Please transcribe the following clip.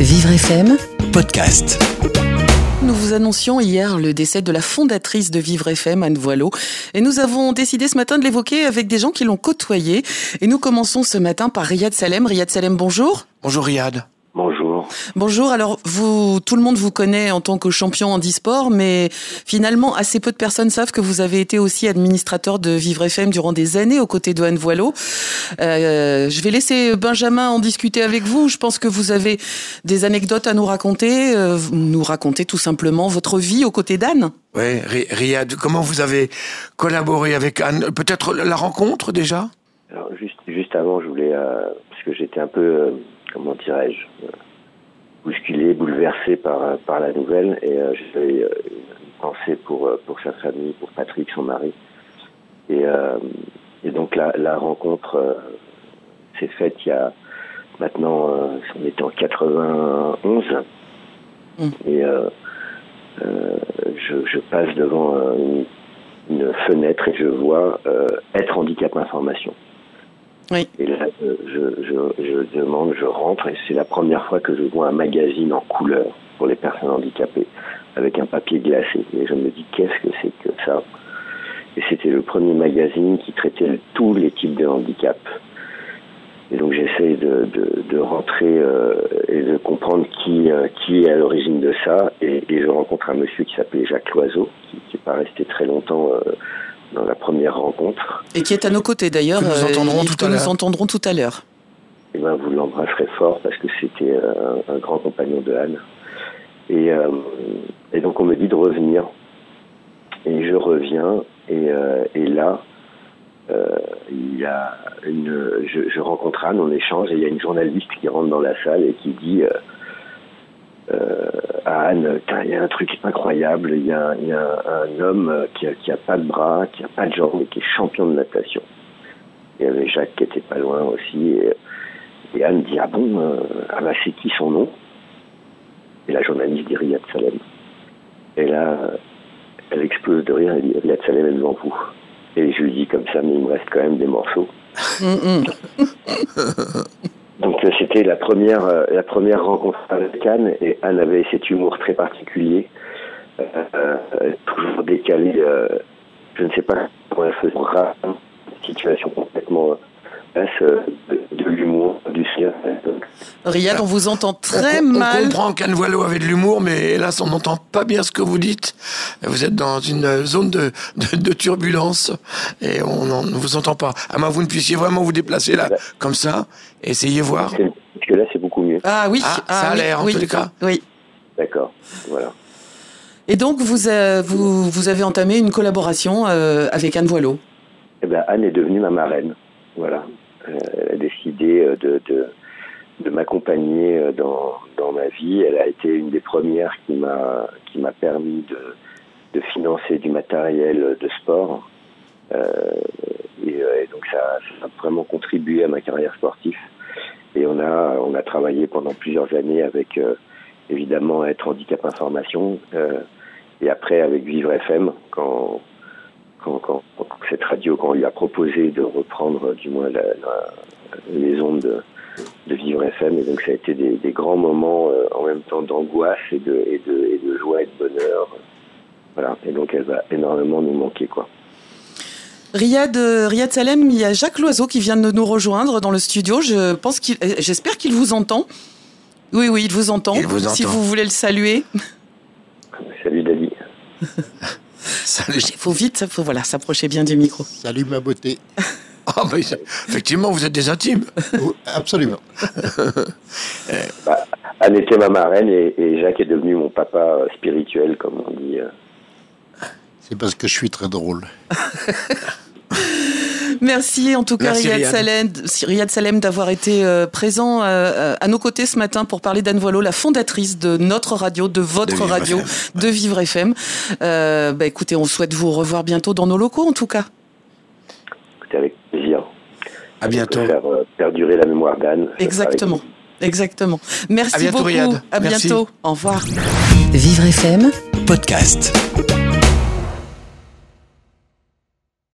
Vivre FM, podcast. Nous vous annoncions hier le décès de la fondatrice de Vivre FM, Anne Voileau, et nous avons décidé ce matin de l'évoquer avec des gens qui l'ont côtoyée. Et nous commençons ce matin par Riyad Salem. Riyad Salem, bonjour. Bonjour Riyad. Bonjour. Alors, vous, tout le monde vous connaît en tant que champion en e-sport, mais finalement, assez peu de personnes savent que vous avez été aussi administrateur de Vivre FM durant des années aux côtés de Anne Voileau. Euh, je vais laisser Benjamin en discuter avec vous. Je pense que vous avez des anecdotes à nous raconter, euh, nous raconter tout simplement votre vie aux côtés d'Anne. Oui, Riyad, comment vous avez collaboré avec Anne? Peut-être la rencontre déjà? Alors, juste, juste avant, je voulais, euh, parce que j'étais un peu euh, comment dirais-je, euh, bousculé, bouleversé par, par la nouvelle. Et euh, j'avais euh, une pensée pour, pour sa famille, pour Patrick, son mari. Et, et donc la, la rencontre s'est faite il y a maintenant, on était en 91. Mm. Et je, je, passe devant une, une, fenêtre et je vois être handicap information. Et là, je, je, je, demande, je rentre, et c'est la première fois que je vois un magazine en couleur pour les personnes handicapées, avec un papier glacé. Et je me dis, qu'est-ce que c'est que ça? Et c'était le premier magazine qui traitait tous les types de handicap. Et donc j'essaie de, de, de, rentrer euh, et de comprendre qui, euh, qui est à l'origine de ça. Et, et, je rencontre un monsieur qui s'appelait Jacques Loiseau, qui n'est pas resté très longtemps euh, dans la première rencontre. Et qui est à nos côtés d'ailleurs, nous entendrons, tout, à nous entendrons tout à l'heure. Et ben, vous l'embrasserez fort parce que c'était un, un, grand compagnon de Anne. Et, euh, et, donc on me dit de revenir. Et je reviens et, euh, et là, euh, il y a une, je, je, rencontre Anne, on échange et il y a une journaliste qui rentre dans la salle et qui dit euh, à Anne, il y a un truc incroyable, il y a, y a un, homme qui a, qui a pas de bras, qui a pas de jambes, et qui est champion de natation. Il y avait Jacques qui était pas loin aussi, et, et Anne dit, ah bon, euh, ah bah c'est qui son nom? Et la journaliste dit Riyad Salem. Et là, elle explose de rire, elle dit, Riyad Salem est devant vous. Et je lui dis comme ça, mais il me reste quand même des morceaux. C'était la première, euh, la première rencontre avec Anne et Anne avait cet humour très particulier, euh, euh, toujours décalé. Euh, je ne sais pas comment elle faisait une situation complètement de, de l'humour, du ciel. Riyad, on vous entend très on, mal. On comprend qu'Anne Voileau avait de l'humour, mais hélas, on n'entend pas bien ce que vous dites. Vous êtes dans une zone de, de, de turbulence et on ne vous entend pas. À moins que vous ne puissiez vraiment vous déplacer là, comme ça, essayez voir. Parce que là, c'est beaucoup mieux. Ah oui, ah, ah, ça a oui, l'air en oui, tous les cas. Oui. D'accord, voilà. Et donc, vous, euh, vous, vous avez entamé une collaboration euh, avec Anne Voileau. Eh ben, Anne est devenue ma marraine. Voilà. Euh, elle a décidé de, de, de m'accompagner dans, dans ma vie. Elle a été une des premières qui m'a qui m'a permis de, de financer du matériel de sport. Euh, et, et, donc ça, ça, a vraiment contribué à ma carrière sportive. Et on a on a travaillé pendant plusieurs années avec euh, évidemment être handicap information euh, et après avec Vivre FM quand quand, quand, cette radio, quand on lui a proposé de reprendre du moins les ondes de, Vivre FM, et donc ça a été des, grands moments euh, en même temps d'angoisse et de, et, de, de joie et de bonheur. Voilà, et donc elle va énormément nous manquer, quoi. Riyad, Riyad Salem, il y a Jacques Loiseau qui vient de nous rejoindre dans le studio. Je pense qu'il, j'espère qu'il vous entend. Oui, oui, il vous entend. Il vous entend. Si vous voulez le saluer. Salut Dali. Salut. Il faut vite, faut voilà, s'approcher bien du micro. Salut ma beauté. Ah, mais effectivement, vous êtes des intimes. Absolument. bah, Anne était ma marraine et, et, Jacques est devenu mon papa spirituel, comme on dit. C'est parce que je suis très drôle. Merci en tout cas Merci, Riyad Riyad. Salem, Riyad Salem d'avoir été euh, présent euh, à nos côtés ce matin pour parler d'Anne Voileau, la fondatrice de notre radio, de votre De radio, FM. de Vivre FM. Euh, bah, écoutez, on souhaite vous revoir bientôt dans nos locaux en tout cas. Écoutez, avec plaisir. À bientôt. Faire euh, perdurer la mémoire d'Anne. Exactement. Exactement. Merci À bientôt, beaucoup. Riyad. À Merci. bientôt. Au revoir. Vivre FM Podcast.